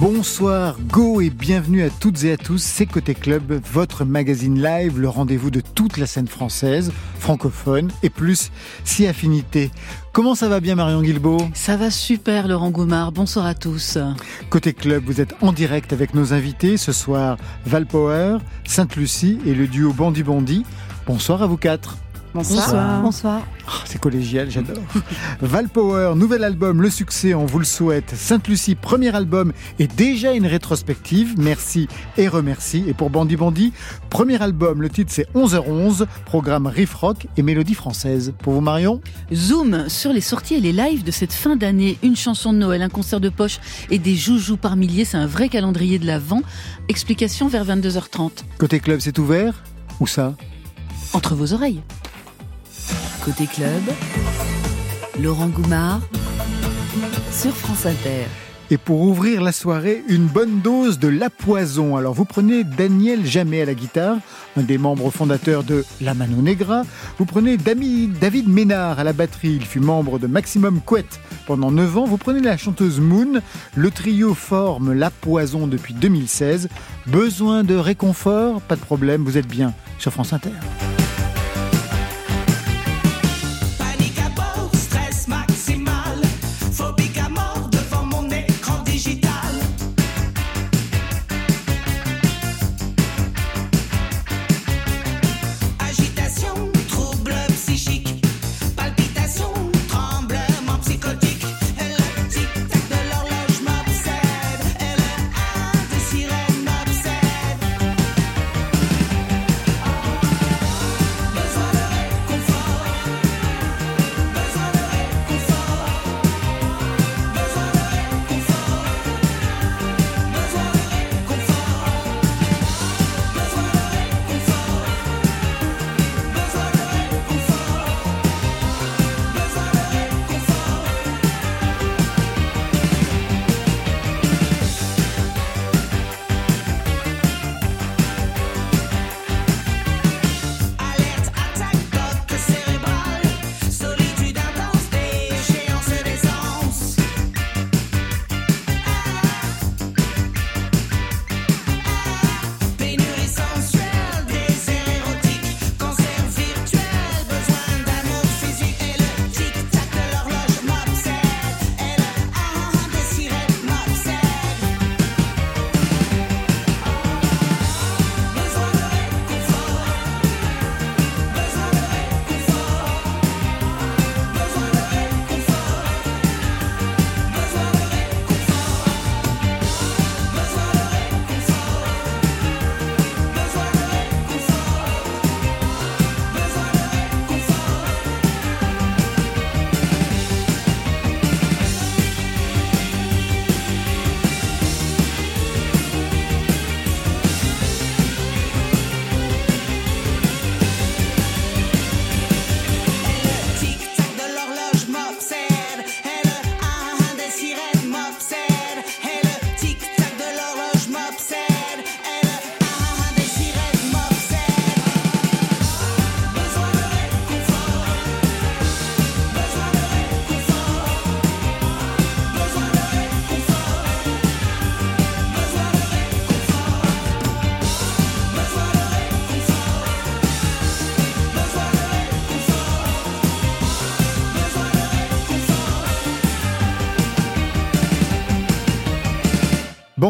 Bonsoir, go et bienvenue à toutes et à tous. C'est Côté Club, votre magazine live, le rendez-vous de toute la scène française, francophone et plus si affinité. Comment ça va bien Marion Guilbeault Ça va super Laurent Goumard, bonsoir à tous. Côté Club, vous êtes en direct avec nos invités ce soir, Valpower, Sainte-Lucie et le duo Bandi Bandi. Bonsoir à vous quatre. Bonsoir. Bonsoir. Oh, c'est collégial, j'adore. Valpower, nouvel album, le succès, on vous le souhaite. Sainte-Lucie, premier album et déjà une rétrospective. Merci et remercie. Et pour Bandi Bandi, premier album, le titre c'est 11h11, programme riff rock et mélodie française. Pour vous Marion? Zoom sur les sorties et les lives de cette fin d'année. Une chanson de Noël, un concert de poche et des joujoux par milliers. C'est un vrai calendrier de l'Avent. Explication vers 22h30. Côté club, c'est ouvert? Où ça? Entre vos oreilles. Côté club, Laurent Goumard sur France Inter. Et pour ouvrir la soirée, une bonne dose de La Poison. Alors vous prenez Daniel Jamais à la guitare, un des membres fondateurs de La Mano Negra. Vous prenez David Ménard à la batterie, il fut membre de Maximum Couette pendant 9 ans. Vous prenez la chanteuse Moon. Le trio forme La Poison depuis 2016. Besoin de réconfort? Pas de problème, vous êtes bien sur France Inter.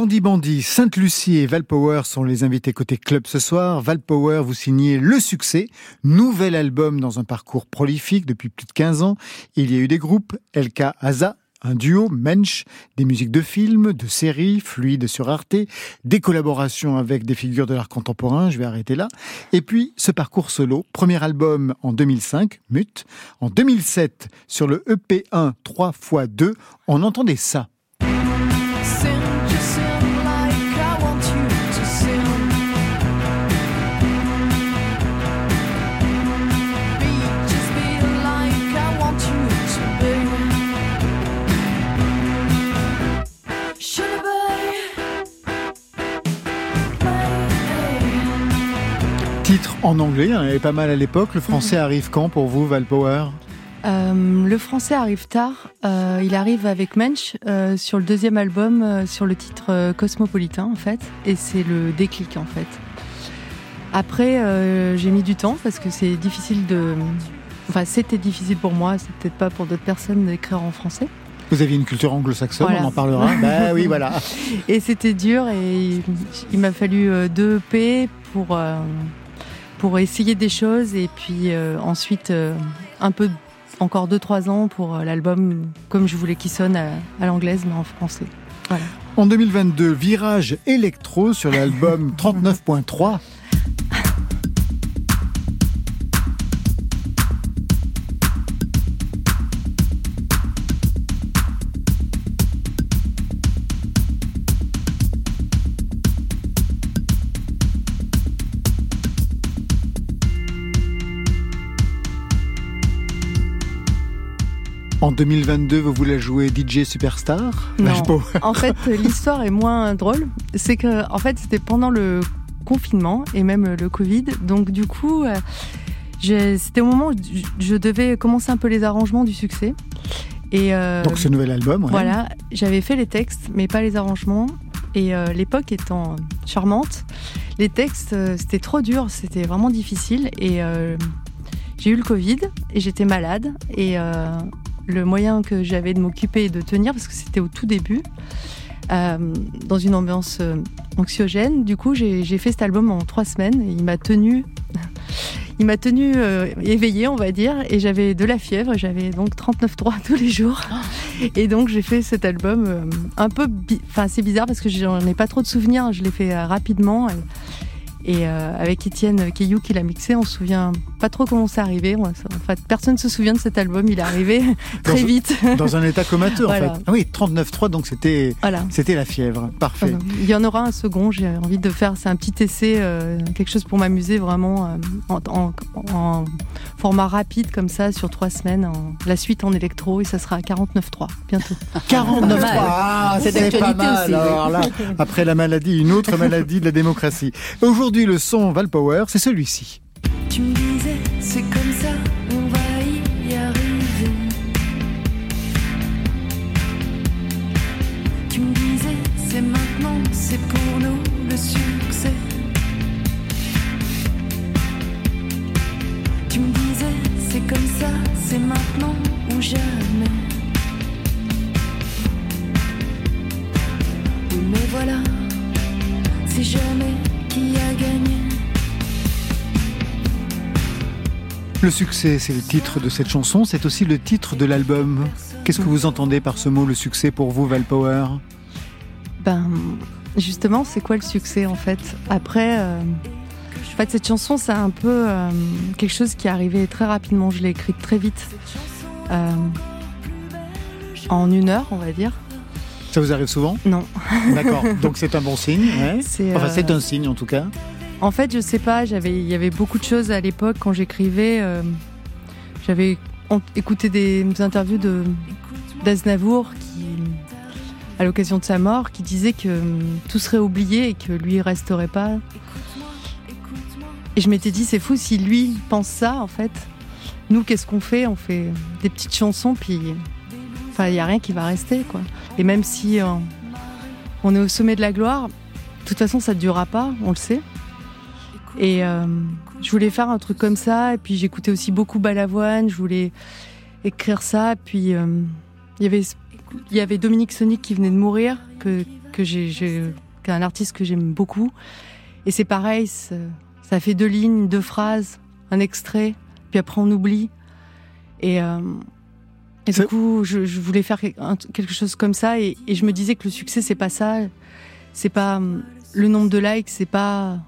Bandi Bandi, Sainte-Lucie et Valpower sont les invités côté club ce soir. Valpower, vous signez Le Succès, nouvel album dans un parcours prolifique depuis plus de 15 ans. Il y a eu des groupes, LK Aza, un duo, Mensch, des musiques de films, de séries, fluides sur Arte, des collaborations avec des figures de l'art contemporain, je vais arrêter là. Et puis, ce parcours solo, premier album en 2005, Mute. En 2007, sur le E EP1 3 x 2, on entendait ça. En anglais, il y en avait pas mal à l'époque. Le français arrive quand pour vous, Val Power? Euh, le français arrive tard. Euh, il arrive avec Mensch euh, sur le deuxième album, euh, sur le titre Cosmopolitain en fait, et c'est le déclic en fait. Après, j'ai mis du temps parce que c'est difficile de. Enfin, c'était difficile pour moi, c'est peut-être pas pour d'autres personnes d'écrire en français. Vous aviez une culture anglo-saxonne, Voilà. on en parlera. bah oui, voilà. Et c'était dur et il, il m'a fallu deux EP pour, pour essayer des choses et puis euh, ensuite euh, un peu encore deux trois ans pour euh, l'album comme je voulais qu'il sonne à, à l'anglaise mais en français. En 2022, virage électro sur l'album 39.3. En 2022, vous voulez jouer DJ Superstar? Non. En fait, l'histoire est moins drôle. C'est que en fait c'était pendant le confinement et même le Covid. Donc du coup, euh, c'était au moment où je- devais commencer un peu les arrangements du succès. Et euh, Donc ce nouvel album, ouais. Voilà, j'avais fait les textes, mais pas les arrangements. Et euh, l'époque étant charmante, les textes, c'était trop dur, c'était vraiment difficile. Et euh, j'ai eu le Covid et j'étais malade. Et euh, le moyen que j'avais de m'occuper et de tenir, parce que c'était au tout début, euh, dans une ambiance euh, anxiogène, du coup, j'ai fait cet album en trois semaines et il m'a tenu. Il m'a tenu euh, éveillée, on va dire, et j'avais de la fièvre, j'avais donc 39,3 tous les jours. Et donc j'ai fait cet album euh, un peu, bi- enfin c'est bizarre parce que j'en ai pas trop de souvenirs. Je l'ai fait euh, rapidement et, et, euh, avec Étienne Caillou qui l'a mixé, on se souvient pas trop comment c'est arrivé. On- En fait, personne se souvient de cet album. Il est arrivé très Dans- vite. Dans un état comateux, Voilà. en fait. Ah oui, 39.3, donc c'était voilà. c'était la fièvre. Parfait. Voilà. Il y en aura un second. J'ai envie de faire, c'est un petit essai, euh, quelque chose pour m'amuser vraiment euh, en, en- en format rapide comme ça sur trois semaines. la suite en électro et ça sera à 49.3 bientôt. 49 Pas mal. Ah, C'est pas mal. Alors là, après la maladie, une autre maladie de la démocratie. Aujourd'hui, le son Valpower, c'est celui-ci. Tu me disais, c'est comme ça, on va y arriver. Tu me disais, c'est maintenant, c'est pour nous le succès. Tu me disais, c'est comme ça, c'est maintenant ou jamais. Mais voilà, c'est jamais qui a gagné. Le succès, c'est le titre de cette chanson, c'est aussi le titre de l'album. Qu'est-ce que vous entendez par ce mot, le succès, pour vous, Valpower? Ben, justement, c'est quoi le succès en fait? Après, euh, en fait, cette chanson, c'est un peu euh, quelque chose qui est arrivé très rapidement. Je l'ai écrite très vite, Euh, en une heure, on va dire. Ça vous arrive souvent Non, D'accord. Donc c'est un bon signe. ouais. c'est. Enfin, euh, c'est un signe en tout cas. En fait, je sais pas. J'avais, il y avait beaucoup de choses à l'époque quand j'écrivais. euh, j'avais écouté des interviews de d'Aznavour qui, à l'occasion de sa mort, qui disait que hum, tout serait oublié et que lui resterait pas. Et je m'étais dit, c'est fou si lui pense ça, en fait. Nous, qu'est-ce qu'on fait? On fait des petites chansons, puis. Enfin, il n'y a rien qui va rester, quoi. Et même si euh, on est au sommet de la gloire, de toute façon, ça ne durera pas, on le sait. Et euh, je voulais faire un truc comme ça, et puis j'écoutais aussi beaucoup Balavoine, je voulais écrire ça, puis euh, il y avait Dominique Sonic qui venait de mourir, que, que j'ai, qui est un artiste que j'aime beaucoup. Et c'est pareil, ça, fait deux lignes, deux phrases, un extrait, puis après on oublie. Et, et du coup, je, je voulais faire quelque chose comme ça, et, et je me disais que le succès, c'est pas ça. C'est pas hum, le nombre de likes, c'est pas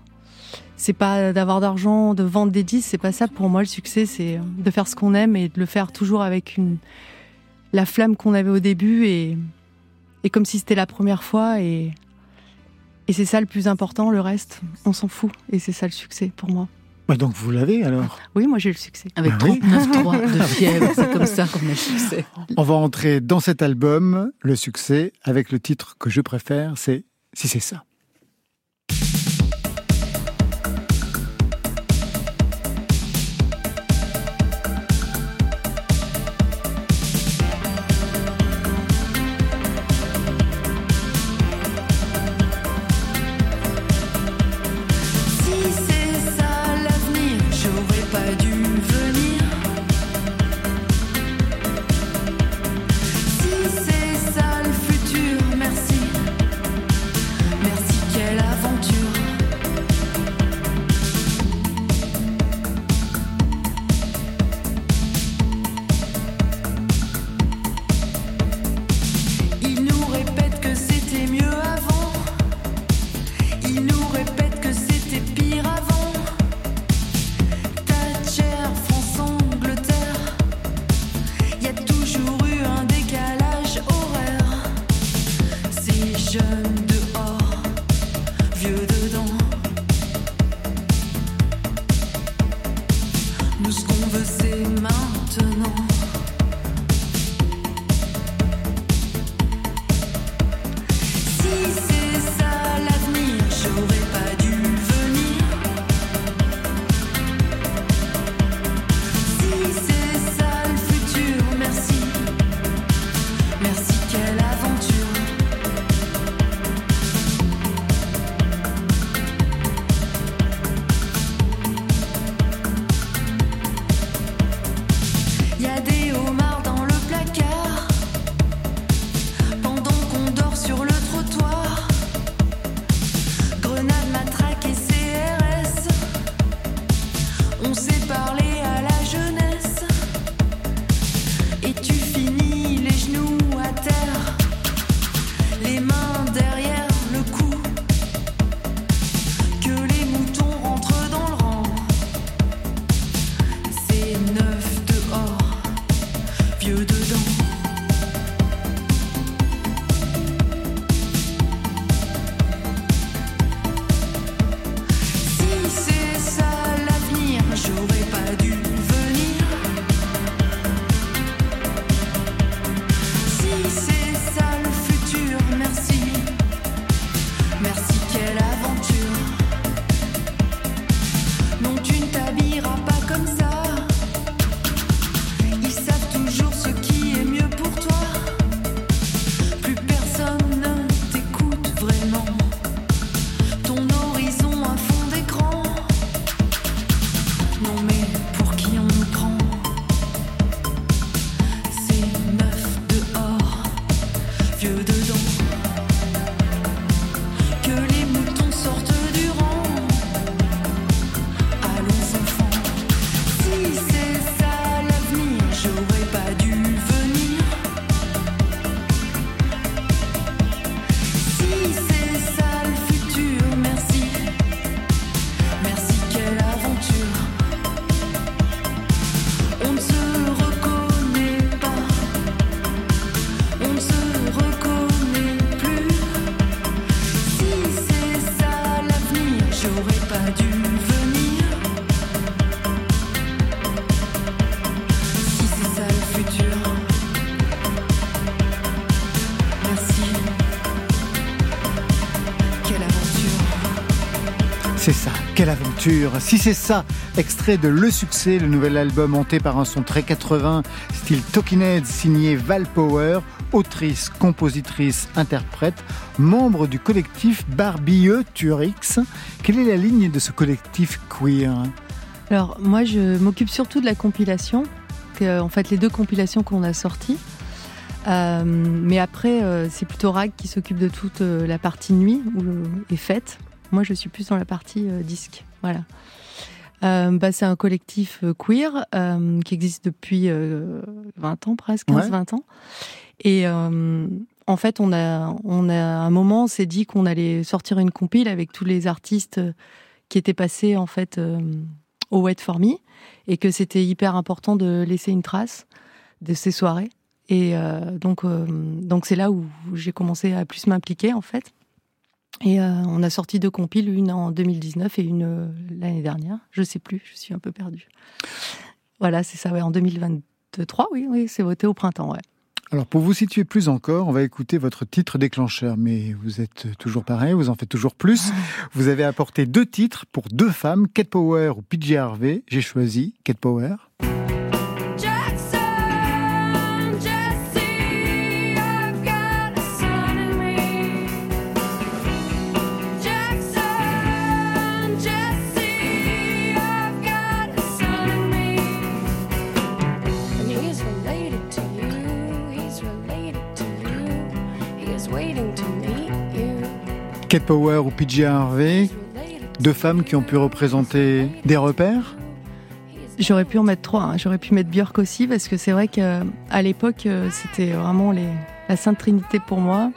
c'est pas d'avoir d'argent, de vendre des disques, c'est pas ça pour moi le succès, c'est de faire ce qu'on aime et de le faire toujours avec une la flamme qu'on avait au début et et comme si c'était la première fois et et c'est ça le plus important, le reste, on s'en fout et c'est ça le succès pour moi. Ouais, donc vous l'avez alors. Oui, moi j'ai le succès. Avec Ah oui. 39,3 de fièvre, c'est comme ça qu'on a le succès. On va entrer dans cet album, le succès, avec le titre que je préfère, c'est Si c'est ça. Si c'est ça, extrait de Le Succès, le nouvel album hanté par un son très 80, style Talking Heads, signé Val Power, autrice, compositrice, interprète, membre du collectif Barbieux Turix. Quelle est la ligne de ce collectif queer? Alors moi je m'occupe surtout de la compilation, que, en fait les deux compilations qu'on a sorties. Euh, mais après euh, c'est plutôt Rag qui s'occupe de toute euh, la partie nuit et fête. Moi je suis plus dans la partie euh, disque. Voilà. Euh, bah, c'est un collectif euh, queer euh, qui existe depuis euh, 20 ans presque, 15-20 ans. Et en fait, on a, on a à un moment, on s'est dit qu'on allait sortir une compile avec tous les artistes qui étaient passés en fait au Wet For Me et que c'était hyper important de laisser une trace de ces soirées. Et donc, donc c'est là où j'ai commencé à plus m'impliquer en fait. Et euh, on a sorti deux compiles, une en 2019 et une euh, l'année dernière. Je sais plus, je suis un peu perdue. Voilà, c'est ça, ouais, en 2023, oui, oui, c'est voté au printemps, ouais. Alors pour vous situer plus encore, on va écouter votre titre déclencheur, mais vous êtes toujours pareil, vous en faites toujours plus. Vous avez apporté deux titres pour deux femmes, Kate Power ou PJ Harvey. J'ai choisi Kate Power. Kate Power ou PJ Harvey, deux femmes qui ont pu représenter des repères. J'aurais pu en mettre trois. hein. J'aurais pu mettre Björk aussi parce que c'est vrai qu'à l'époque, euh, c'était vraiment la Sainte Trinité pour moi.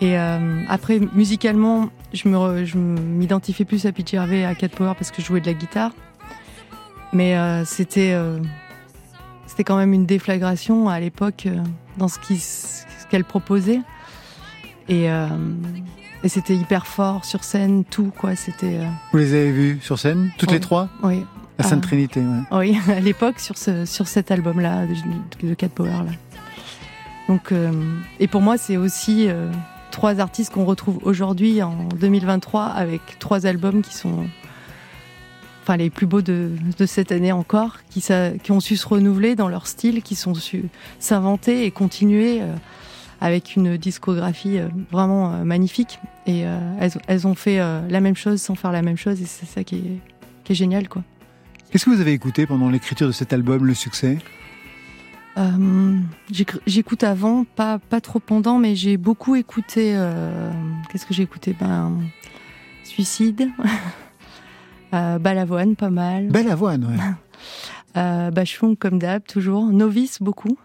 Et euh, après, musicalement, je m'identifiais plus à Pitchy Harvey et à Cat Power parce que je jouais de la guitare. Mais euh, c'était quand même une déflagration à l'époque dans ce qu'elle proposait. Et, Et c'était hyper fort sur scène, tout quoi. C'était, euh, Vous les avez vus sur scène, toutes Oui. les trois oui, La Sainte Ah. Trinité, ouais. oui, à l'époque sur ce, sur cet album-là de, de Cat Power là. Donc, euh, et pour moi, c'est aussi euh, trois artistes qu'on retrouve aujourd'hui en 2023 avec trois albums qui sont, enfin, les plus beaux de, de cette année encore, qui, sa- qui ont su se renouveler dans leur style, qui sont su s'inventer et continuer euh, avec une discographie euh, vraiment euh, magnifique. Et euh, elles, elles ont fait la même chose sans faire la même chose, et c'est ça qui est, qui est génial, quoi. Qu'est-ce que vous avez écouté pendant l'écriture de cet album, Le Succès? Euh, j'éc- J'écoute avant, pas, pas trop pendant, mais j'ai beaucoup écouté. euh, Qu'est-ce que j'ai écouté? Ben, Suicide, euh, Balavoine, pas mal. Belle avoine, ouais. Bachung, comme d'hab, toujours. Novice, beaucoup.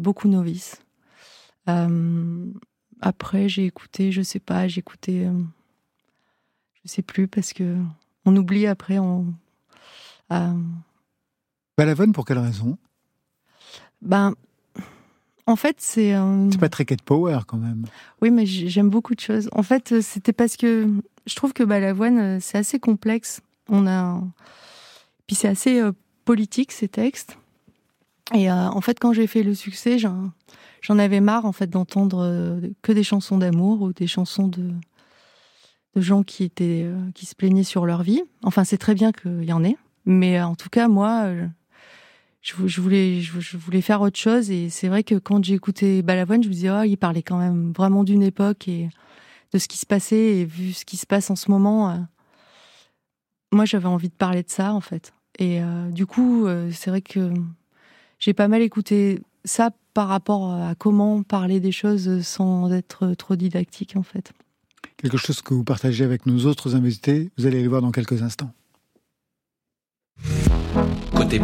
Beaucoup Novice. Euh, après, j'ai écouté, je sais pas, j'ai écouté. euh, je sais plus, parce que on oublie après. On, euh, Balavoine, pour quelle raison? Ben, en fait, c'est. euh, C'est pas très Cat Power, quand même. Oui, mais j'aime beaucoup de choses. En fait, c'était parce que je trouve que Balavoine, c'est assez complexe. On a, puis c'est assez politique ces textes. Et euh, en fait, quand j'ai fait le succès, j'en j'en avais marre en fait d'entendre euh, que des chansons d'amour ou des chansons de de gens qui étaient euh, qui se plaignaient sur leur vie. Enfin, c'est très bien qu'il y en ait, mais euh, en tout cas, moi. je, je voulais, je, voulais faire autre chose et c'est vrai que quand j'ai écouté Balavoine, je me disais, oh, il parlait quand même vraiment d'une époque et de ce qui se passait et vu ce qui se passe en ce moment, euh, moi j'avais envie de parler de ça en fait. Et du coup, c'est vrai que j'ai pas mal écouté ça par rapport à comment parler des choses sans être trop didactique en fait. Quelque chose que vous partagez avec nos autres invités, vous allez les voir dans quelques instants. Côté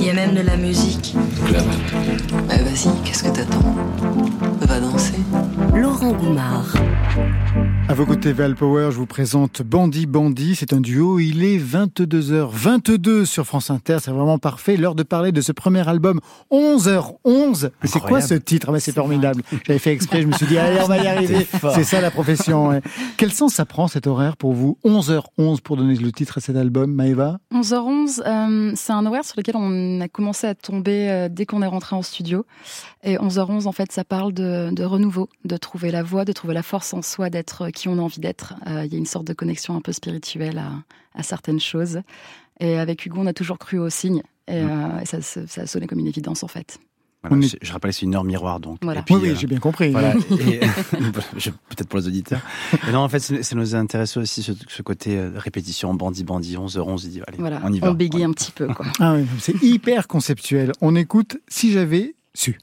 Il y a même de la musique. club. Bah vas-y, qu'est-ce que t'attends? Va danser. Laurent Goumard. À vos côtés, Val Power, je vous présente Bandit Bandit. C'est un duo. Il est 22h22 sur France Inter. C'est vraiment parfait. L'heure de parler de ce premier album, 11h11. Mais c'est quoi ce titre? Ah ben, C'est formidable. J'avais fait exprès. Je me suis dit, allez, on va y arriver. C'est ça la profession. ouais. Quel sens ça prend cet horaire pour vous 11h11 pour donner le titre à cet album, Maëva? 11h11, euh, c'est un sur lequel on a commencé à tomber euh, dès qu'on est rentré en studio. Et 11h11, en fait, ça parle de, de renouveau, de trouver la voie, de trouver la force en soi, d'être qui on a envie d'être. Euh, Il y a une sorte de connexion un peu spirituelle à, à certaines choses. Et avec Hugo, on a toujours cru aux signes. Et, euh, et ça, ça ça a sonné comme une évidence, en fait. Voilà, On est- je, je rappelle, c'est une heure miroir donc. Voilà. Et puis, Oui, oui, euh, j'ai bien compris. Voilà. Peut-être pour les auditeurs. Et non, en fait, ça nous a intéressé aussi ce, ce côté euh, répétition, bandit, bandit, 11h11. Il dit, allez, Voilà, on y va. bégaye On- un petit peu, quoi. Ah oui, c'est hyper conceptuel. On écoute Si j'avais su.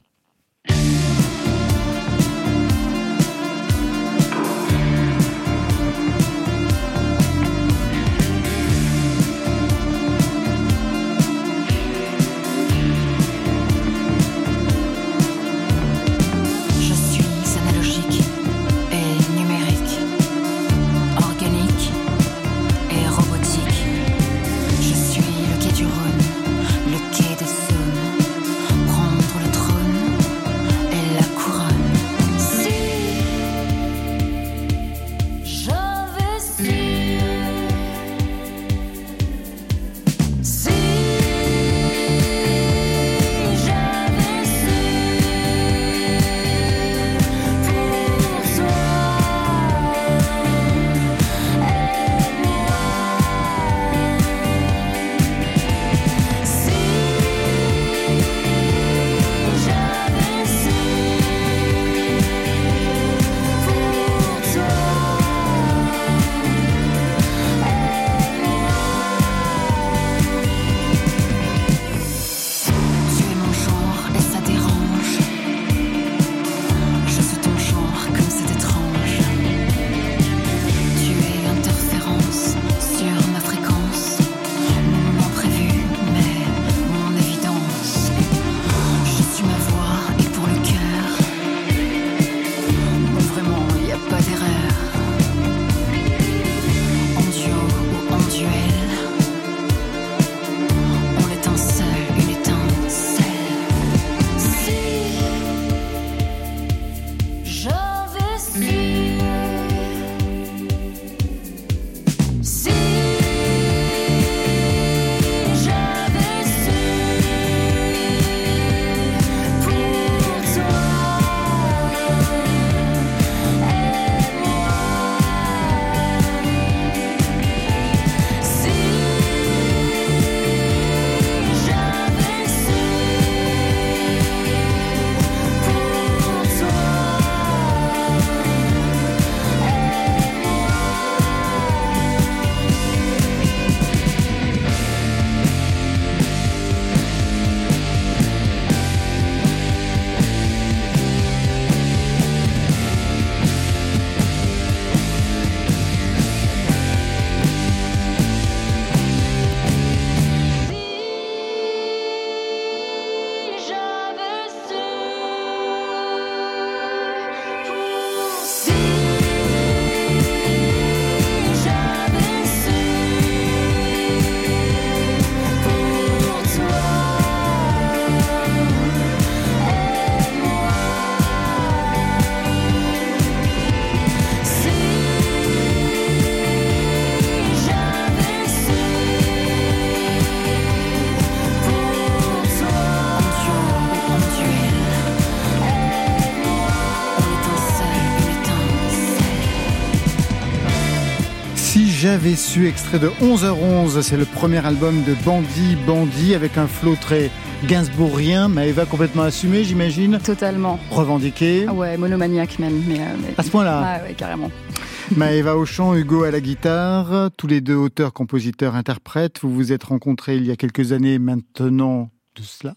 Si j'avais su, extrait de 11h11, c'est le premier album de Bandit Bandit avec un flow très gainsbourgien, Maëva complètement assumé, j'imagine, Totalement. revendiqué. Ah ouais, monomaniaque même. Mais, euh, mais- À ce point-là. Ouais, carrément. Maëva au chant, Hugo à la guitare, tous les deux auteurs, compositeurs, interprètes. Vous vous êtes rencontrés il y a quelques années maintenant de cela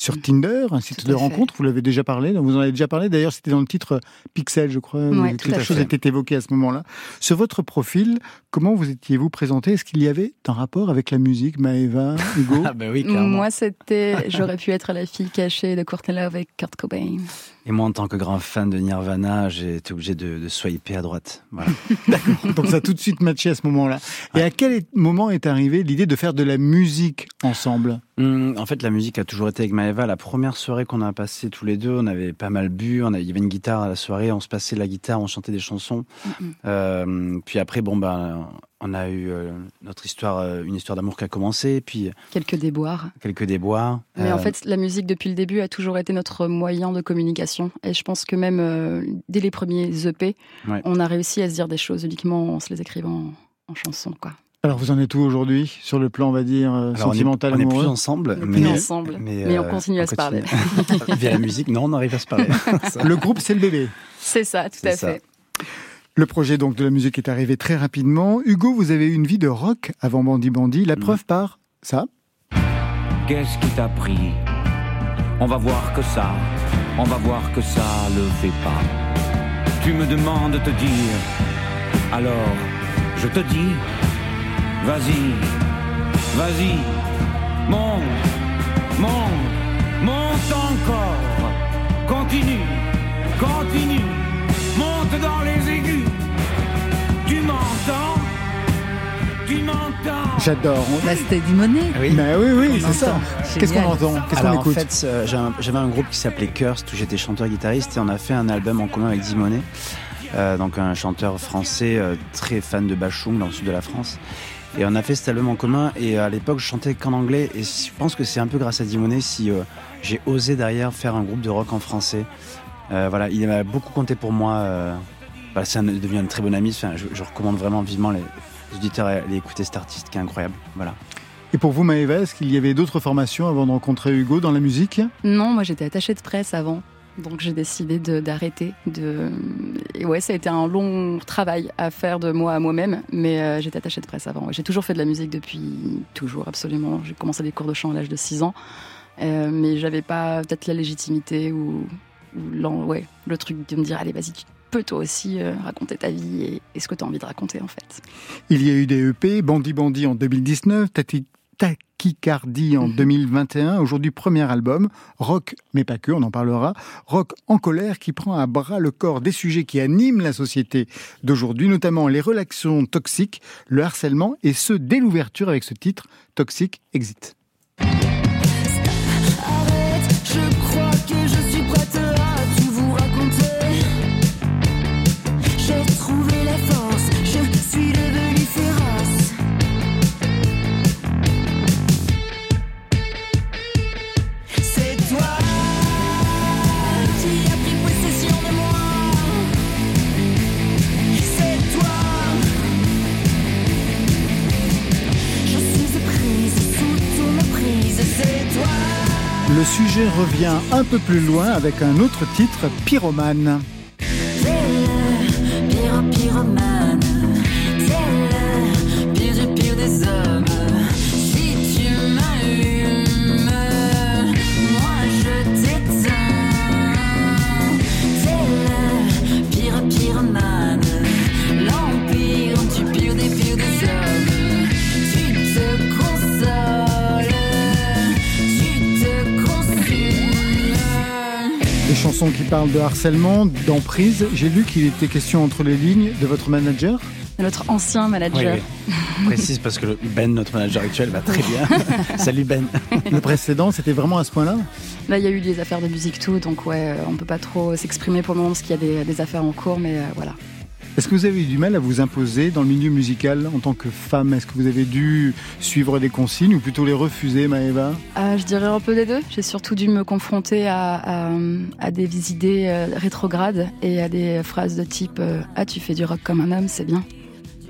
sur Tinder, un site Tout de rencontre. Vous l'avez déjà parlé, vous en avez déjà parlé. D'ailleurs, c'était dans le titre Pixel, je crois. Ouais, où tout à quelque chose fait. était évoqué à ce moment-là. Sur votre profil, comment vous étiez-vous présenté? Est-ce qu'il y avait un rapport avec la musique, Maëva, Hugo? Ah bah oui, clairement. Moi, c'était. J'aurais pu être la fille cachée de Courtney Love avec Kurt Cobain. Et moi, en tant que grand fan de Nirvana, j'ai été obligé de, de swiper à droite. Voilà. Donc ça a tout de suite matché à ce moment-là. Et à quel moment est arrivée l'idée de faire de la musique ensemble? Hum, en fait, la musique a toujours été avec Maëva. La première soirée qu'on a passée tous les deux, on avait pas mal bu. On a- il y avait une guitare à la soirée, on se passait la guitare, on chantait des chansons. Mhm. Euh, puis après, bon, ben, on a eu euh, notre histoire, euh, une histoire d'amour qui a commencé, puis Quelques déboires. quelques déboires. Mais en fait, la musique, depuis le début, a toujours été notre moyen de communication. Et je pense que même euh, dès les premiers EP, Ouais. on a réussi à se dire des choses uniquement en se les écrivant en, en chansons. Quoi. Alors vous en êtes où aujourd'hui sur le plan, on va dire, euh, alors, on est- sentimental, on est, plus amoureux ensemble, On est mais, plus ensemble. Mais on continue à se parler. Via la musique, non, on arrive à se parler. Le groupe, c'est le bébé. C'est ça, tout C'est à ça. fait. Le projet donc de la musique est arrivé très rapidement. Hugo, vous avez eu une vie de rock avant Bandit Bandit. La Mhm. preuve par ça. Qu'est-ce qui t'a pris? On va voir que ça, on va voir que ça le fait pas. Tu me demandes de te dire, alors je te dis, vas-y, vas-y, monte, monte, monte encore, continue, continue, monte dans les aigus. Tu m'entends? Tu m'entends? J'adore. On- Bah, c'était Dimonet. Oui. Bah oui, oui, On c'est ça. Qu'est-ce qu'on entend? Qu'est-ce qu'on Alors en écoute? fait, euh, un- j'avais un groupe qui s'appelait Cursed où j'étais chanteur-guitariste et on a fait un album en commun avec Dimonet, euh, donc un chanteur français euh, très fan de Bachung dans le sud de la France. Et on a fait cet album en commun et à l'époque je chantais qu'en anglais et je pense que c'est un peu grâce à Dimonet si euh, j'ai osé derrière faire un groupe de rock en français. Euh, voilà, il m'a beaucoup compté pour moi. euh, voilà, c'est un- devenu un très bon ami. Enfin, je, je recommande vraiment vivement les, les auditeurs à aller écouter cet artiste qui est incroyable. Voilà. Et pour vous, Maëva, est-ce qu'il y avait d'autres formations avant de rencontrer Hugo dans la musique? Non, moi j'étais attachée de presse avant. Donc j'ai décidé d'arrêter. Et ouais, ça a été un long travail à faire de moi à moi-même, mais euh, j'étais attachée de presse avant. J'ai toujours fait de la musique depuis toujours, absolument. J'ai commencé des cours de chant à l'âge de 6 ans, euh, mais j'avais pas peut-être la légitimité ou, le truc de me dire allez, vas-y, tu peux toi aussi euh, raconter ta vie et, et ce que tu as envie de raconter en fait. Il y a eu des EP, Bandit Bandit en 2019, Tati- Tachycardie en Mhm. 2021. Aujourd'hui, premier album, rock, mais pas que, on en parlera. Rock en colère qui prend à bras le corps des sujets qui animent la société d'aujourd'hui, notamment les relations toxiques, le harcèlement, et ce, dès l'ouverture avec ce titre, Toxic Exit. Le sujet revient un peu plus loin avec un autre titre, Pyromane. Parlent de harcèlement, d'emprise. J'ai lu qu'il était question entre les lignes de votre manager. Notre ancien manager. Oui, oui. Précise parce que Ben, notre manager actuel, va très bien. Salut Ben. Le précédent, c'était vraiment à ce point-là Là, il y a eu des affaires de musique tout, donc ouais, on peut pas trop s'exprimer pour le moment parce qu'il y a des, des affaires en cours, mais euh, voilà. Est-ce que vous avez eu du mal à vous imposer dans le milieu musical en tant que femme? Est-ce que vous avez dû suivre des consignes ou plutôt les refuser, Maëva? Euh, je dirais un peu des deux. J'ai surtout dû me confronter à, à, à des idées euh, rétrogrades et à des phrases de type euh, Ah, tu fais du rock comme un homme, c'est bien.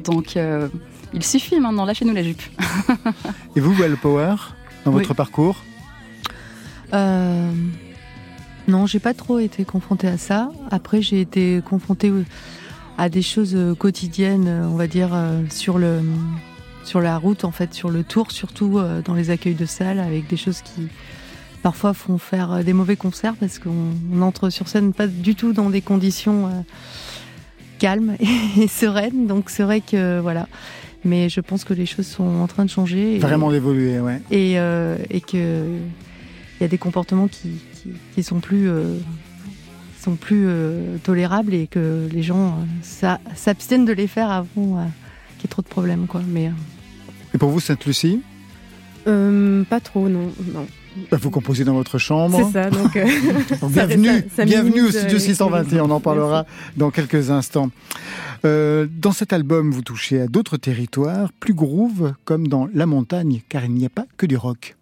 Donc, euh, il suffit maintenant, lâchez-nous la jupe. Et vous, Well Power, dans Oui. votre parcours? Euh, non, j'ai pas trop été confrontée à ça. Après, j'ai été confrontée au- à des choses euh, quotidiennes, euh, on va dire, euh, sur le sur la route, en fait, sur le tour, surtout dans les accueils de salles, avec des choses qui parfois font faire des mauvais concerts parce qu'on on entre sur scène pas du tout dans des conditions calmes et sereines. Donc c'est vrai que voilà. Mais je pense que les choses sont en train de changer. et- Vraiment d'évoluer, ouais. et, euh, et que il y a des comportements qui, qui, qui sont plus euh, sont plus euh, tolérables et que les gens euh, s'abstiennent de les faire avant euh, qu'il y ait trop de problèmes quoi mais euh, Et pour vous, Sainte-Lucie Euh, pas trop, non. non. bah, Vous composez dans votre chambre. C'est ça, donc. euh, bienvenue, ça- ça bienvenue au studio euh, 621, on en parlera Merci. dans quelques instants. Euh, dans cet album, vous touchez à d'autres territoires, plus groove, comme dans La Montagne, car il n'y a pas que du rock.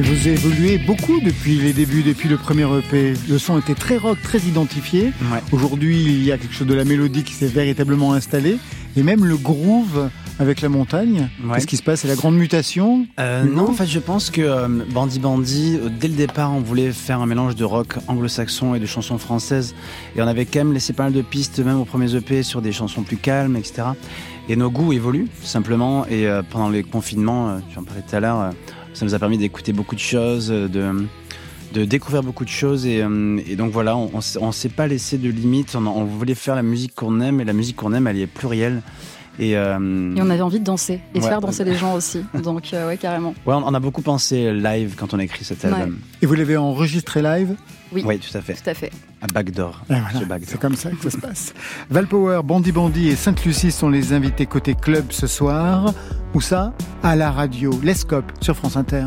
Et vous évoluez beaucoup depuis les débuts, depuis le premier EP. Le son était très rock, très identifié. Ouais. Aujourd'hui, il y a quelque chose de la mélodie qui s'est véritablement installé. Et même le groove avec la montagne. Ouais. Qu'est-ce qui se passe? C'est la grande mutation? Euh, Non. en fait, je pense que euh, Bandy Bandy, euh, dès le départ, on voulait faire un mélange de rock anglo-saxon et de chansons françaises. Et on avait quand même laissé pas mal de pistes, même au premier EP, sur des chansons plus calmes, etc. Et nos goûts évoluent, simplement. Et pendant les confinements, j'en parlais tout à l'heure, ça nous a permis d'écouter beaucoup de choses, euh, de, de découvrir beaucoup de choses. Et, euh, et donc voilà, on, on s'est pas laissé de limites. On, on voulait faire la musique qu'on aime. Et la musique qu'on aime, elle est plurielle. Et, euh, Et on avait envie de danser et de Ouais. faire danser les gens aussi. Donc, euh, ouais, carrément. Ouais, on a beaucoup pensé live quand on a écrit cet Ouais. album. Et vous l'avez enregistré live? Oui, Oui, tout à fait. tout à fait. À Backdoor. Et voilà, c'est comme ça que ça se passe. Valpower, Bandy Bandy et Sainte-Lucie sont les invités côté club ce soir. Où ça? À la radio, l'Escope sur France Inter.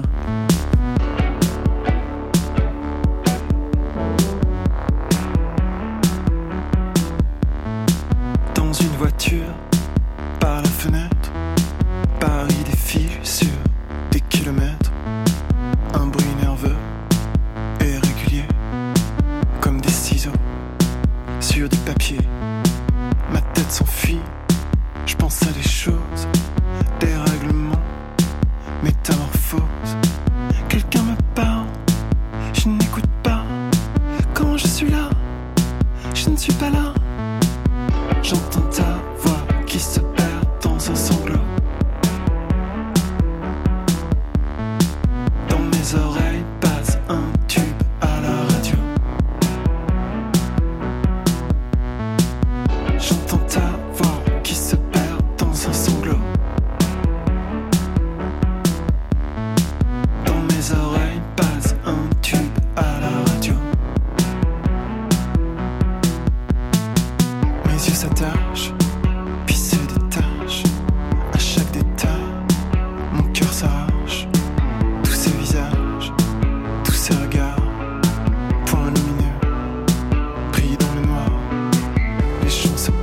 patience.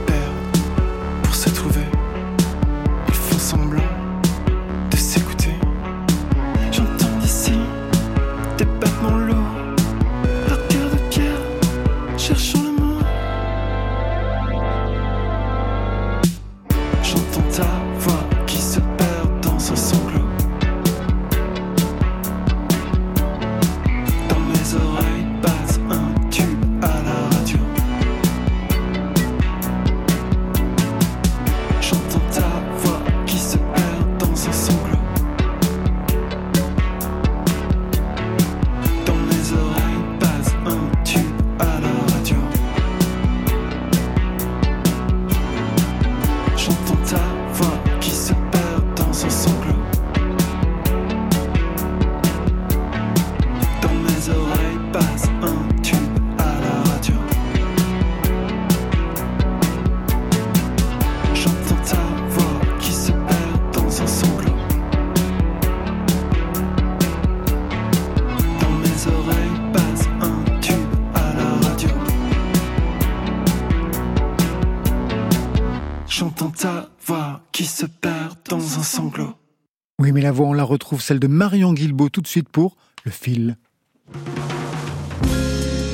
La voix, on la retrouve, celle de Marion Guilbault, tout de suite pour Le Fil.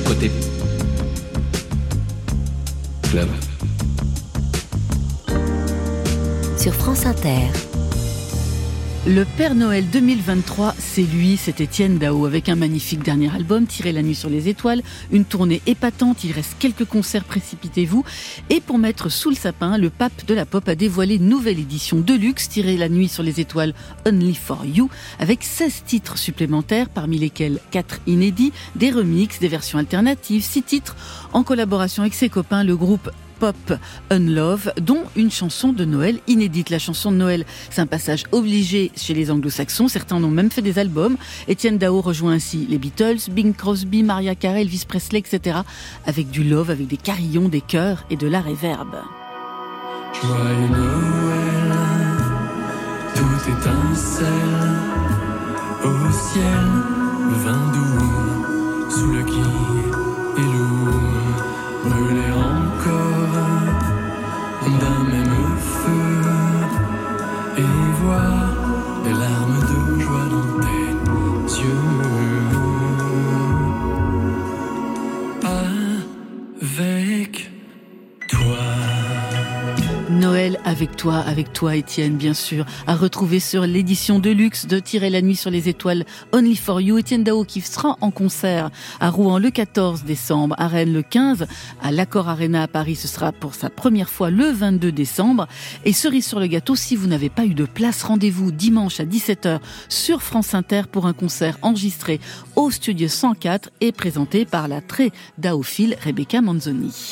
Côté. Club. Sur France Inter. Le Père Noël 2023, c'est lui, c'est Étienne Dao, avec un magnifique dernier album, Tirer la nuit sur les étoiles, une tournée épatante, il reste quelques concerts, précipitez-vous. Et pour mettre sous le sapin, le pape de la pop a dévoilé une nouvelle édition de luxe, Tirer la nuit sur les étoiles, Only for You, avec 16 titres supplémentaires, parmi lesquels 4 inédits, des remixes, des versions alternatives, 6 titres en collaboration avec ses copains, le groupe pop Unlove, dont une chanson de Noël inédite. La chanson de Noël, c'est un passage obligé chez les anglo-saxons. Certains en ont même fait des albums. Étienne Dao rejoint ainsi les Beatles, Bing Crosby, Maria Carey, Elvis Presley, etc. Avec du love, avec des carillons, des chœurs et de la réverbe. Avec toi, avec toi Étienne, bien sûr, à retrouver sur l'édition de luxe de Tirer la nuit sur les étoiles Only for You. Étienne Dao qui sera en concert à Rouen le 14 décembre, à Rennes le 15, à l'Accor Arena à Paris, ce sera pour sa première fois le 22 décembre. Et cerise sur le gâteau, si vous n'avez pas eu de place, rendez-vous dimanche à 17h sur France Inter pour un concert enregistré au studio 104 et présenté par la très daophile Rebecca Manzoni.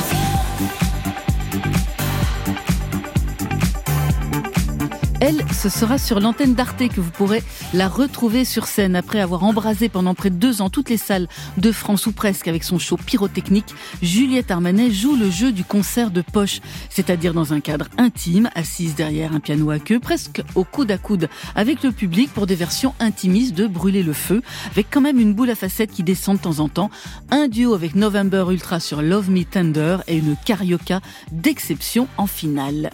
Elle, ce sera sur l'antenne d'Arte que vous pourrez la retrouver sur scène après avoir embrasé pendant près de deux ans toutes les salles de France ou presque avec son show pyrotechnique. Juliette Armanet joue le jeu du concert de poche, c'est-à-dire dans un cadre intime, assise derrière un piano à queue, presque au coude à coude avec le public pour des versions intimistes de Brûler le feu, avec quand même une boule à facettes qui descend de temps en temps, un duo avec November Ultra sur Love Me Tender et une carioca d'exception en finale.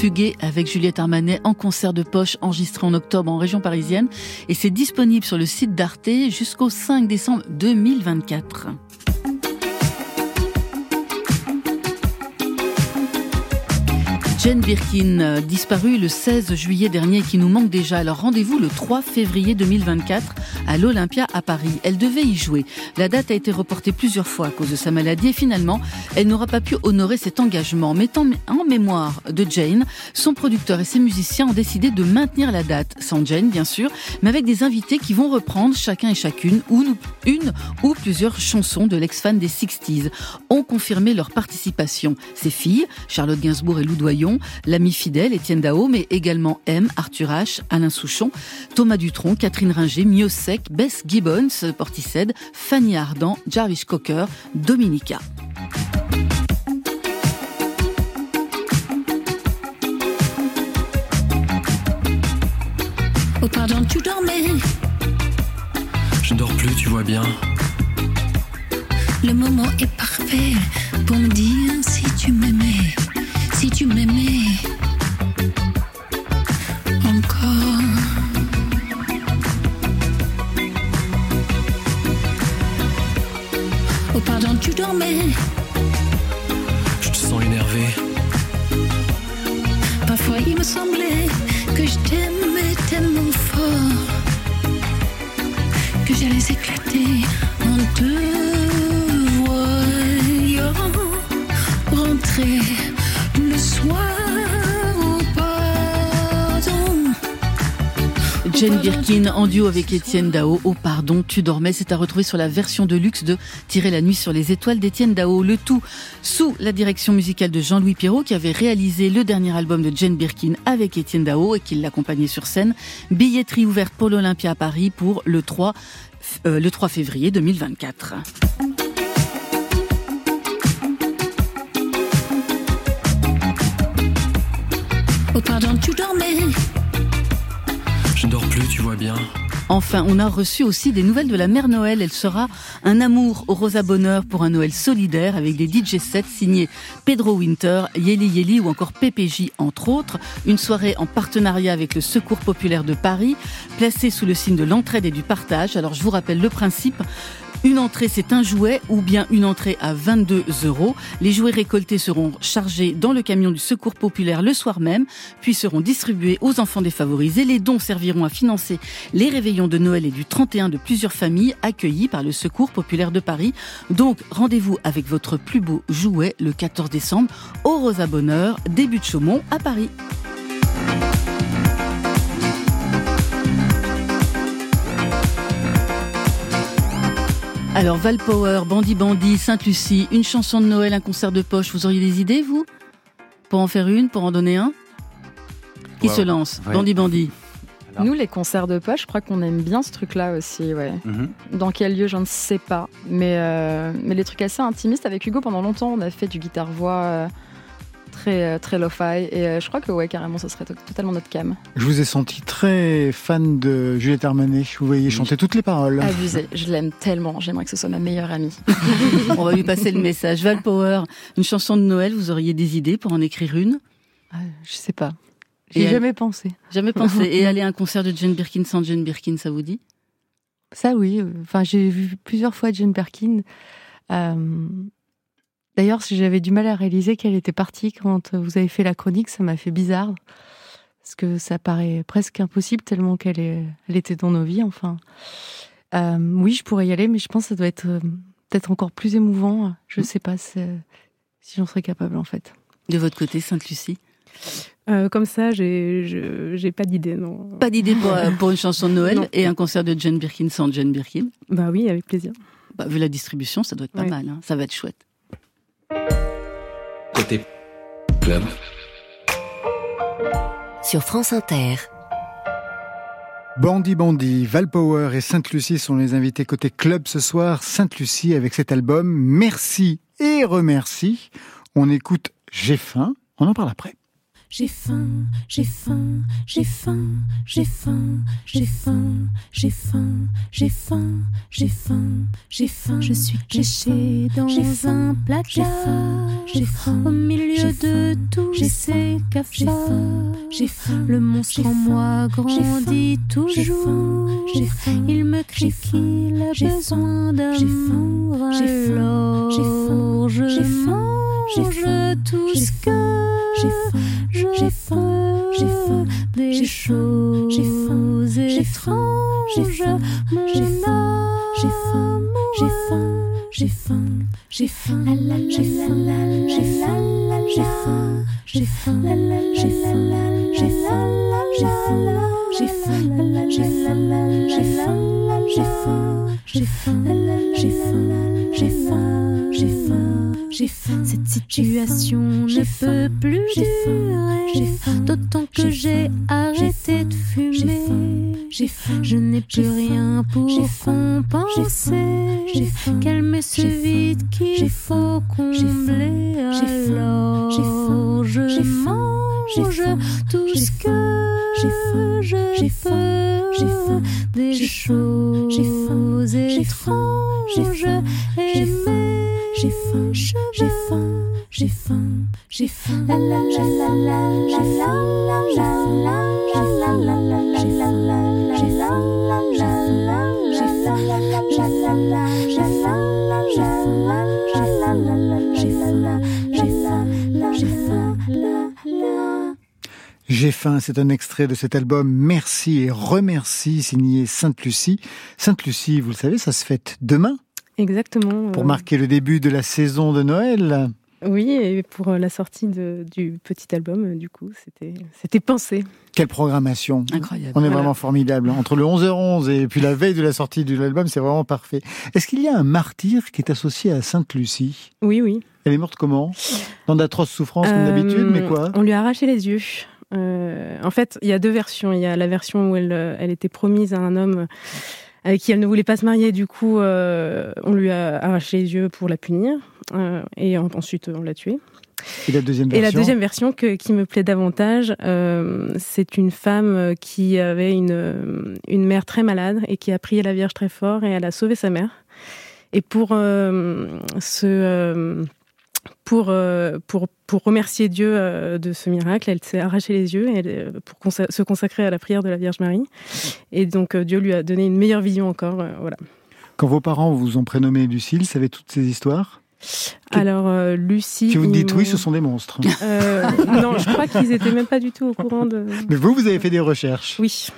Fuguer avec Juliette Armanet en concert de poche enregistré en octobre en région parisienne et c'est disponible sur le site d'Arte jusqu'au 5 décembre 2024. Jane Birkin, euh, disparue le 16 juillet dernier et qui nous manque déjà. Alors rendez-vous le 3 février 2024 à l'Olympia à Paris. Elle devait y jouer. La date a été reportée plusieurs fois à cause de sa maladie et finalement, elle n'aura pas pu honorer cet engagement. Mettant en mémoire de Jane, son producteur et ses musiciens ont décidé de maintenir la date, sans Jane bien sûr, mais avec des invités qui vont reprendre chacun et chacune une, une ou plusieurs chansons de l'ex-fan des 60s. Ont confirmé leur participation. Ses filles, Charlotte Gainsbourg et Lou Doyon, l'ami fidèle Étienne Dao, mais également M, Arthur H, Alain Souchon, Thomas Dutronc, Catherine Ringer, Miossec, Bess Gibbons, Portishead, Fanny Ardant, Jarvis Cocker, Dominica. Oh pardon, tu dormais, Je dors plus, tu vois bien. le moment est parfait pour me dire si tu m'aimais, si tu m'aimais Birkin en duo avec Étienne Dao. Oh pardon, tu dormais, c'est à retrouver sur la version de luxe de Tirer la nuit sur les étoiles d'Étienne Dao. Le tout sous la direction musicale de Jean-Louis Perrault qui avait réalisé le dernier album de Jane Birkin avec Étienne Dao et qui l'accompagnait sur scène. Billetterie ouverte pour l'Olympia à Paris pour le 3, euh, le 3 février 2024. Oh pardon, tu dormais Je dors plus, tu vois bien. Enfin, on a reçu aussi des nouvelles de la mère Noël. Elle sera un amour au Rosa Bonheur pour un Noël solidaire avec des DJ sets signés Pedro Winter, Yeli Yeli ou encore PPJ entre autres. Une soirée en partenariat avec le Secours Populaire de Paris, placée sous le signe de l'entraide et du partage. Alors je vous rappelle le principe. Une entrée, c'est un jouet ou bien une entrée à 22 euros. Les jouets récoltés seront chargés dans le camion du Secours Populaire le soir même, puis seront distribués aux enfants défavorisés. Les dons serviront à financer les réveillons de Noël et du 31 de plusieurs familles accueillies par le Secours Populaire de Paris. Donc, rendez-vous avec votre plus beau jouet le 14 décembre au Rosa Bonheur, début de Chaumont à Paris. Alors Valpower, Bandit Bandit, Sainte-Lucie, une chanson de Noël, un concert de poche, vous auriez des idées vous? Pour en faire une, pour en donner un? Qui Wow. se lance? Ouais. Bandit Bandit. Nous, les concerts de poche, je crois qu'on aime bien ce truc-là aussi, ouais. Mhm. Dans quel lieu, je ne sais pas. Mais, euh, mais les trucs assez intimistes, avec Hugo, pendant longtemps, on a fait du guitare-voix euh, très, euh, très lo-fi. Et euh, je crois que, ouais, carrément, ce serait to- totalement notre cam. Je vous ai senti très fan de Juliette Armanet. Vous voyez chanter toutes les paroles. Abusé. Je l'aime tellement. J'aimerais que ce soit ma meilleure amie. On va lui passer le message. Valpower, une chanson de Noël, vous auriez des idées pour en écrire une? Je sais pas. J'y ai Et jamais pensé. Jamais pensé. Et aller à un concert de Jane Birkin sans Jane Birkin, ça vous dit? Ça, oui. Enfin, j'ai vu plusieurs fois Jane Birkin. Euh, D'ailleurs, si j'avais du mal à réaliser qu'elle était partie quand vous avez fait la chronique, ça m'a fait bizarre. Parce que ça paraît presque impossible tellement qu'elle est... elle était dans nos vies, enfin. Euh, oui, je pourrais y aller, mais je pense que ça doit être euh, peut-être encore plus émouvant. Je sais pas si, si j'en serais capable, en fait. De votre côté, Sainte-Lucie? Euh, comme ça, j'ai pas d'idée, non. Pas d'idée pour, pour une chanson de Noël Non. et un concert de Jane Birkin sans Jane Birkin? Bah oui, avec plaisir. Bah, Vu la distribution, ça doit être pas Ouais. mal. hein. Ça va être chouette. Côté club. Sur France Inter. Bandit Bandit, Valpower et Sainte-Lucie sont les invités côté club ce soir. Sainte-Lucie avec cet album Merci et remercie. On écoute J'ai faim. On en parle après. J'ai faim, j'ai faim, j'ai faim, j'ai faim, j'ai faim, j'ai faim, j'ai faim, j'ai faim, j'ai faim. Je suis cachée dans un placard. J'ai faim au milieu de tous ces cafards. J'ai faim, le monstre en moi grandit toujours. J'ai faim, il me crie qu'il a besoin d'amour. Alors je mange tout ce que j'ai faim. J'ai faim, j'ai faim, des choses. J'ai faim, j'ai faim, j'ai faim, j'ai faim, j'ai faim, j'ai faim, j'ai faim, j'ai faim, j'ai faim, j'ai faim, j'ai faim, j'ai faim, j'ai faim, j'ai faim, j'ai faim, j'ai faim, j'ai faim, j'ai faim, la la j'ai faim, j'ai faim, j'ai faim, j'ai faim. Cette situation ne peut plus durer. D'autant que j'ai arrêté de fumer. Je n'ai plus rien pour compenser. Calmer ce vide qu'il faut combler. Alors je mange tout ce que je peux. Des choses étranges. Aimer. J'ai faim, j'ai faim, j'ai faim, j'ai faim. La la la la la la la la la la la la la la la la j'ai la la la la j'ai la la la la la j'ai la J'ai faim, c'est un extrait de cet album Merci et remercie signé Sainte-Lucie. Sainte-Lucie, vous le savez, ça se fête demain Exactement. pour euh, marquer le début de la saison de Noël. Oui, et pour euh, la sortie de- du petit album, euh, du coup, c'était c'était pensé. Quelle programmation Incroyable. On est Voilà. vraiment formidable. Entre le 11h11 et puis la veille de la sortie de l'album, c'est vraiment parfait. Est-ce qu'il y a un martyr qui est associé à Sainte-Lucie? Oui, oui. Elle est morte comment? Dans d'atroces souffrances comme d'habitude, mais quoi? On lui a arraché les yeux. Euh, en fait, il y a deux versions. Il y a la version où elle, euh, elle était promise à un homme avec qui elle ne voulait pas se marier. Du coup, euh, on lui a arraché les yeux pour la punir. Euh, et en- ensuite, on l'a tuée. Et la deuxième Et version la deuxième version que- qui me plaît davantage, euh, c'est une femme qui avait une, une mère très malade et qui a prié la Vierge très fort et elle a sauvé sa mère. Et pour ce, euh, pour, euh, pour, pour remercier Dieu euh, de ce miracle, elle s'est arraché les yeux et elle, euh, pour consa- se consacrer à la prière de la Vierge Marie. Et donc Dieu lui a donné une meilleure vision encore. voilà. Quand vos parents vous ont prénommé Lucille, savez toutes ces histoires? Alors euh, Lucie. Si vous me dites oui, ce sont des monstres. Euh, non, je crois qu'ils étaient même pas du tout au courant de. Mais vous, vous avez fait des recherches. Oui.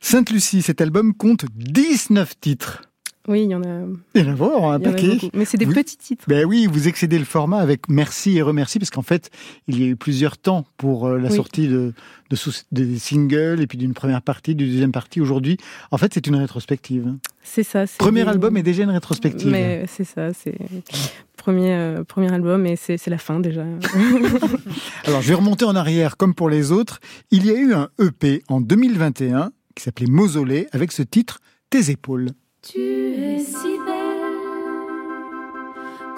Sainte-Lucie, cet album compte 19 titres. Oui, il y en a. Il y en a vraiment un paquet. Mais c'est des Vous- petits titres. Ben oui, vous excédez le format avec merci et remercie, parce qu'en fait, il y a eu plusieurs temps pour euh, la Oui. sortie de, de sous- des singles et puis d'une première partie, d'une deuxième partie. Aujourd'hui, en fait, c'est une rétrospective. C'est ça. Premier des- album est déjà une rétrospective. Mais c'est ça, c'est premier euh, premier album et c'est c'est la fin déjà. Alors, je vais remonter en arrière, comme pour les autres. Il y a eu un EP en 2021 qui s'appelait Mausolée, avec ce titre Tes épaules. Tu es si belle,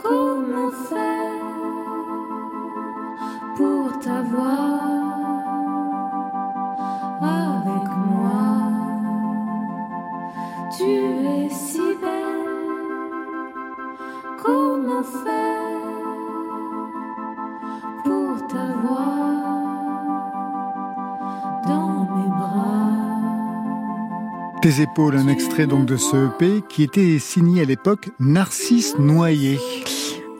comment faire pour t'avoir avec moi? Tu es si belle, comment faire pour t'avoir dans mes bras? Tes épaules, un extrait donc de ce EP qui était signé à l'époque Narcisse Noyer.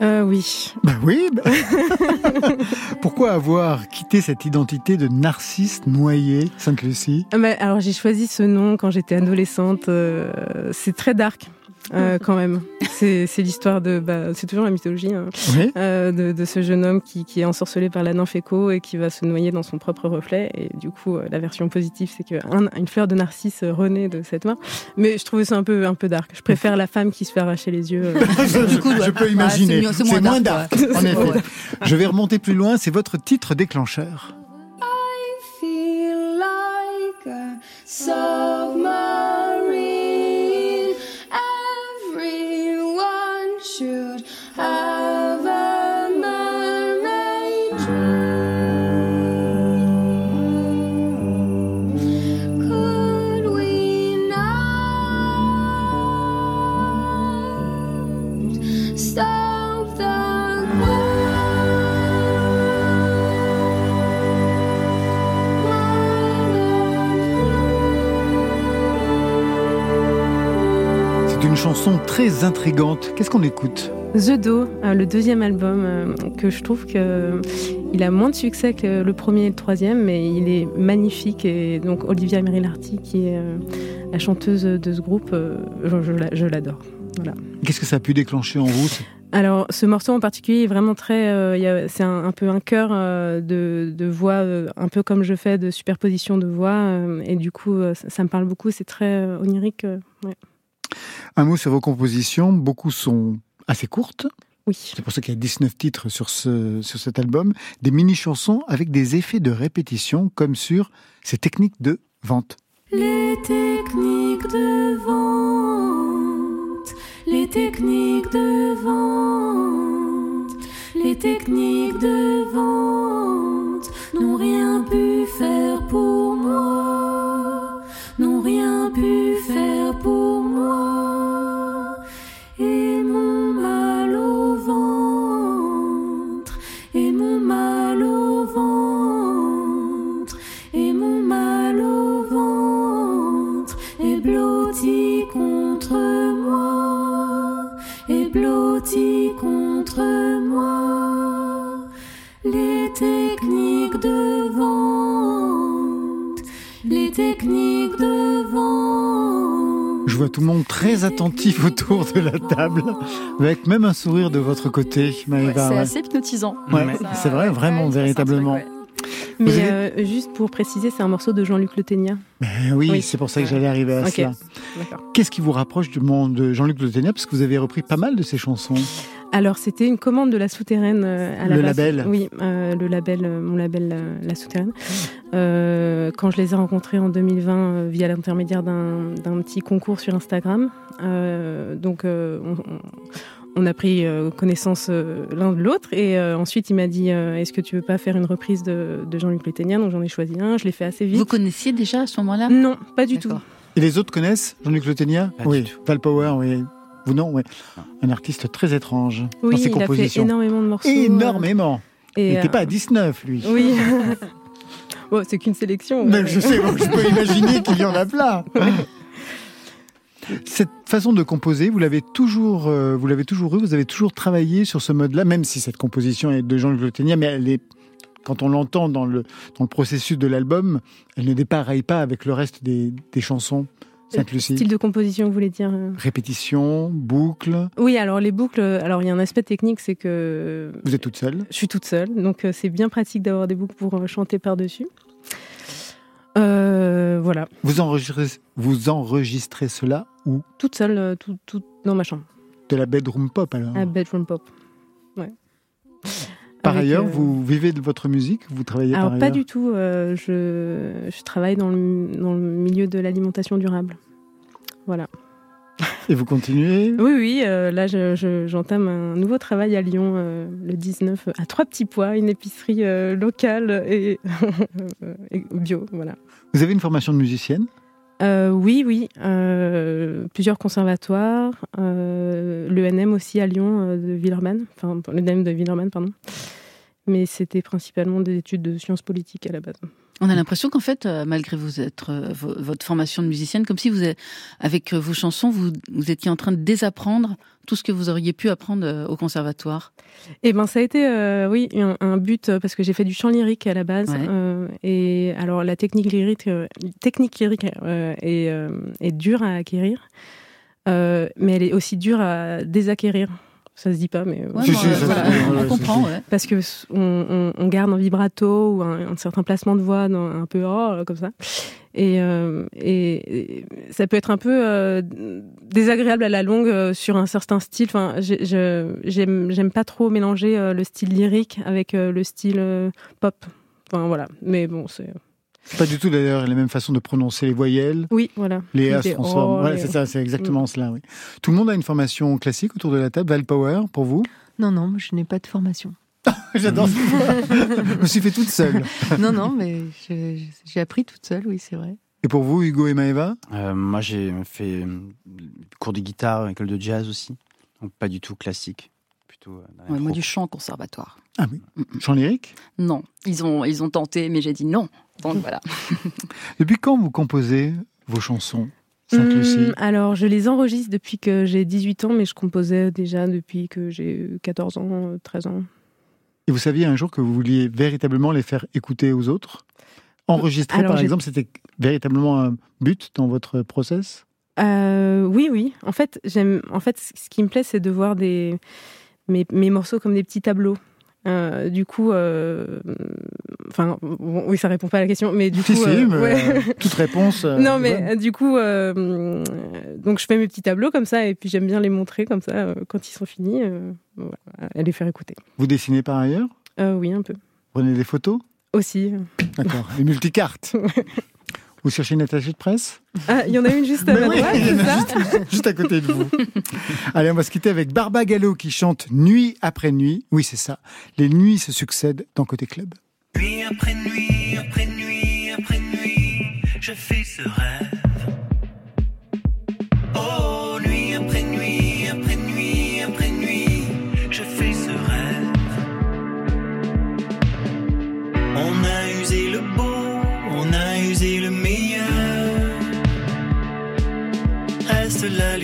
Euh, oui. Bah oui. bah- Pourquoi avoir quitté cette identité de Narcisse Noyer, Sainte-Lucie? Ah, mais alors j'ai choisi ce nom quand j'étais adolescente. euh, c'est très dark. Euh, quand même, c'est l'histoire de, bah, c'est toujours la mythologie hein, Oui. euh, de, de ce jeune homme qui, qui est ensorcelé par la nymphe Écho et qui va se noyer dans son propre reflet. Et du coup, euh, la version positive, c'est qu'une fleur de narcisse renaît de cette main. Mais je trouvais ça un peu, un peu dark. Je préfère la femme qui se fait arracher les yeux. euh. je, je peux imaginer. c'est moins moins dark, en effet. Je vais remonter plus loin. C'est votre titre déclencheur. feel like a. très intrigante. Qu'est-ce qu'on écoute? The Do, euh, le deuxième album, euh, que je trouve que euh, il a moins de succès que le premier et le troisième, mais il est magnifique. Et donc Olivia Merilarty, qui est euh, la chanteuse de ce groupe, je, je la- je l'adore. Voilà. Qu'est-ce que ça a pu déclencher en vous Alors, ce morceau en particulier est vraiment très. euh, c'est un, un peu un chœur euh, de, de voix, euh, un peu comme je fais de superposition de voix. et du coup, ça, ça me parle beaucoup. C'est très onirique. ouais. Un mot sur vos compositions. Beaucoup sont assez courtes. Oui. C'est pour ça qu'il y a 19 titres sur, ce, sur cet album. Des mini-chansons avec des effets de répétition, comme sur ces techniques de vente. Les techniques de vente, les techniques de vente, les techniques de vente n'ont rien pu faire pour moi, n'ont rien pu faire pour moi. Vente, les techniques de vente. Je vois tout le monde très attentif autour de la table, avec même un sourire de votre côté, Maëva. c'est assez hypnotisant. Ouais, c'est vrai, vraiment, ouais, véritablement. Mais avez- euh, juste pour préciser, c'est un morceau de Jean-Luc Le Ténia. Eh oui, Oui. c'est pour ça que j'allais arriver à Ok. cela. Qu'est-ce qui vous rapproche du monde de Jean-Luc Le Ténia Parce que vous avez repris pas mal de ses chansons. Alors, c'était une commande de la souterraine euh, à la Le base. label. Oui, euh, le label, euh, mon label, la souterraine. Euh, quand je les ai rencontrés en 2020 euh, via l'intermédiaire d'un d'un petit concours sur Instagram. Euh, donc, euh, on, a pris euh, connaissance euh, l'un de l'autre et euh, ensuite il m'a dit euh, est-ce que tu veux pas faire une reprise de, de Jean-Luc Le Ténia Donc j'en ai choisi un, je l'ai fait assez vite. Vous connaissiez déjà à ce moment-là? Non, pas du tout. Et les autres connaissent Jean-Luc Le Ténia Pas Oui. Val Power, oui. Vous non, oui. Un artiste très étrange dans Oui, ses il a fait énormément de morceaux. Énormément. Et, il n'était euh, pas à 19, lui. Oui. Bon, c'est qu'une sélection. Mais ouais. je sais, je peux imaginer qu'il y en a plein. Cette façon de composer, vous l'avez toujours, euh, vous l'avez toujours eu, vous avez toujours travaillé sur ce mode-là, même si cette composition est de Jean-Luc Le Ténia, mais elle est, quand on l'entend dans le, dans le processus de l'album, elle ne dépareille pas avec le reste des, des chansons. Sainte-Lucie. Style de composition, vous voulez dire euh Répétition, boucle. Oui, alors les boucles, alors il y a un aspect technique, c'est que Vous êtes toute seule. je suis toute seule, donc euh, c'est bien pratique d'avoir des boucles pour euh, chanter par-dessus. Euh, voilà, Vous enregistrez, vous enregistrez cela ou toute seule, tout, tout dans ma chambre, de la bedroom pop alors à bedroom pop. Ouais. Par Avec, ailleurs, euh, vous vivez de votre musique Vous travaillez Alors par pas ailleurs du tout, euh, je, je travaille dans le, dans le milieu de l'alimentation durable. Voilà. Et vous continuez? Oui, oui, euh, là je- je- j'entame un nouveau travail à Lyon euh, le 19 à Trois Petits Pois, une épicerie euh, locale et, et bio, voilà. Vous avez une formation de musicienne? Oui, oui, plusieurs conservatoires, l'ENM aussi à Lyon de Villeurbanne, enfin l'ENM de Villeurbanne, pardon. Mais c'était principalement des études de sciences politiques à la base. On a l'impression qu'en fait, euh, malgré vous être, euh, vo- votre formation de musicienne, comme si vous, avec euh, vos chansons, vous, vous étiez en train de désapprendre tout ce que vous auriez pu apprendre au conservatoire. Eh ben, ça a été, euh, oui, un, un but parce que j'ai fait du chant lyrique à la base. Ouais. euh, et alors, la technique lyrique, euh, technique lyrique est, est dure à acquérir, mais elle est aussi dure à désacquérir. Ça se dit pas, mais euh, voilà, ouais, on comprend. ouais. parce que on, on- on garde un vibrato ou un, un certain placement de voix dans, un peu oh, comme ça. Et, euh, et, et ça peut être un peu euh, désagréable à la longue euh, sur un certain style. Enfin, j'aime j'aime pas trop mélanger euh, le style lyrique avec euh, le style euh, pop. Enfin voilà. Mais bon, c'est C'est pas du tout d'ailleurs la même façon de prononcer les voyelles. oui, voilà. Les A se transforment. oh, Voilà, les- c'est ça, c'est exactement Mm. cela. Oui. Tout le monde a une formation classique autour de la table. Val Power, pour vous? Non, non, je n'ai pas de formation. J'adore. Je me suis fait toute seule. non, non, mais j'ai appris toute seule, oui, c'est vrai. Et pour vous, Hugo et Maëva? Euh, moi, j'ai fait euh, cours de guitare, école de jazz aussi. Donc, pas du tout classique. Plutôt. euh, dans la Ouais, moi, du chant conservatoire. Ah oui. Chant lyrique? Non, ils ont, ils ont tenté, mais j'ai dit non. Donc voilà. Depuis quand vous composez vos chansons Sainte-Lucie Hum, alors, je les enregistre depuis que j'ai 18 ans, mais je composais déjà depuis que j'ai 14 ans, euh, 13 ans. Et vous saviez un jour que vous vouliez véritablement les faire écouter aux autres? Enregistrer, Alors, par exemple, c'était véritablement un but dans votre process? Euh, oui, oui. En fait, j'aime. En fait, ce qui me plaît, c'est de voir des mes, mes morceaux comme des petits tableaux. Euh, du coup, euh, enfin, bon, oui, ça répond pas à la question, mais du Si, coup, si, euh, mais, ouais. toute réponse. non, mais du coup, donc je fais mes petits tableaux comme ça, et puis j'aime bien les montrer comme ça euh, quand ils sont finis, euh, voilà, à les faire écouter. Vous dessinez par ailleurs? Oui, un peu. Prenez des photos? Aussi. D'accord. Les multicartes? Vous cherchez une attachée de presse Ah, il y en a une juste à ma oui, droite, juste à côté de vous. Allez, on va se quitter avec Barba Gallo qui chante Nuit après nuit. Oui, c'est ça. Les nuits se succèdent dans Côté Club. Nuit après nuit, après nuit, après nuit, je fais ce rêve. Reste la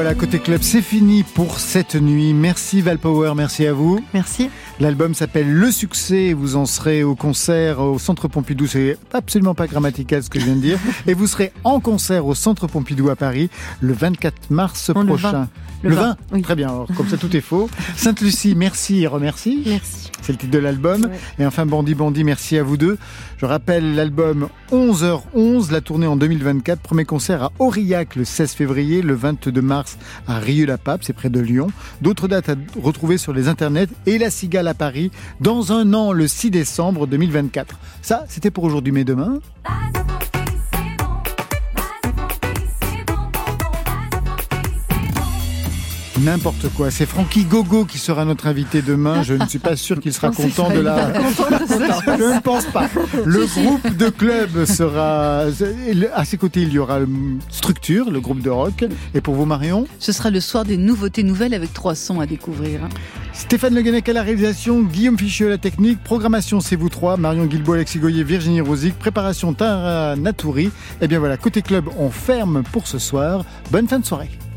voilà, côté club, c'est fini pour cette nuit. Merci Valpower, merci à vous. Merci. L'album s'appelle Le Succès. Vous en serez au concert au Centre Pompidou. C'est absolument pas grammatical ce que je viens de dire. Et vous serez en concert au Centre Pompidou à Paris le 24 mars prochain. 20. Le 20, oui. Très bien. Alors, comme ça, tout est faux. Sainte-Lucie, merci et remercie. Merci. C'est le titre de l'album. Et enfin, Bandit Bandit, merci à vous deux. Je rappelle l'album 11h11, la tournée en 2024. Premier concert à Aurillac le 16 février, le 22 mars à Rieux-la-Pape, c'est près de Lyon. D'autres dates à retrouver sur les internets et La Cigale à Paris dans un an, le 6 décembre 2024. Ça, c'était pour aujourd'hui, mais demain. N'importe quoi. C'est Francky Gogo qui sera notre invité demain. Je ne suis pas sûr qu'il sera content de la. Je ne pense pas. Le groupe de club sera. À ses côtés, il y aura Structure, le groupe de rock. Et pour vous, Marion Ce sera le soir des nouveautés nouvelles avec trois sons à découvrir. Stéphane Le Guenec à la réalisation, Guillaume Fichieux à la technique, programmation c'est vous trois, Marion Guilbault, Alexis Goyer, Virginie Rosic, préparation Tara Natouri. Et bien voilà, côté club, on ferme pour ce soir. Bonne fin de soirée.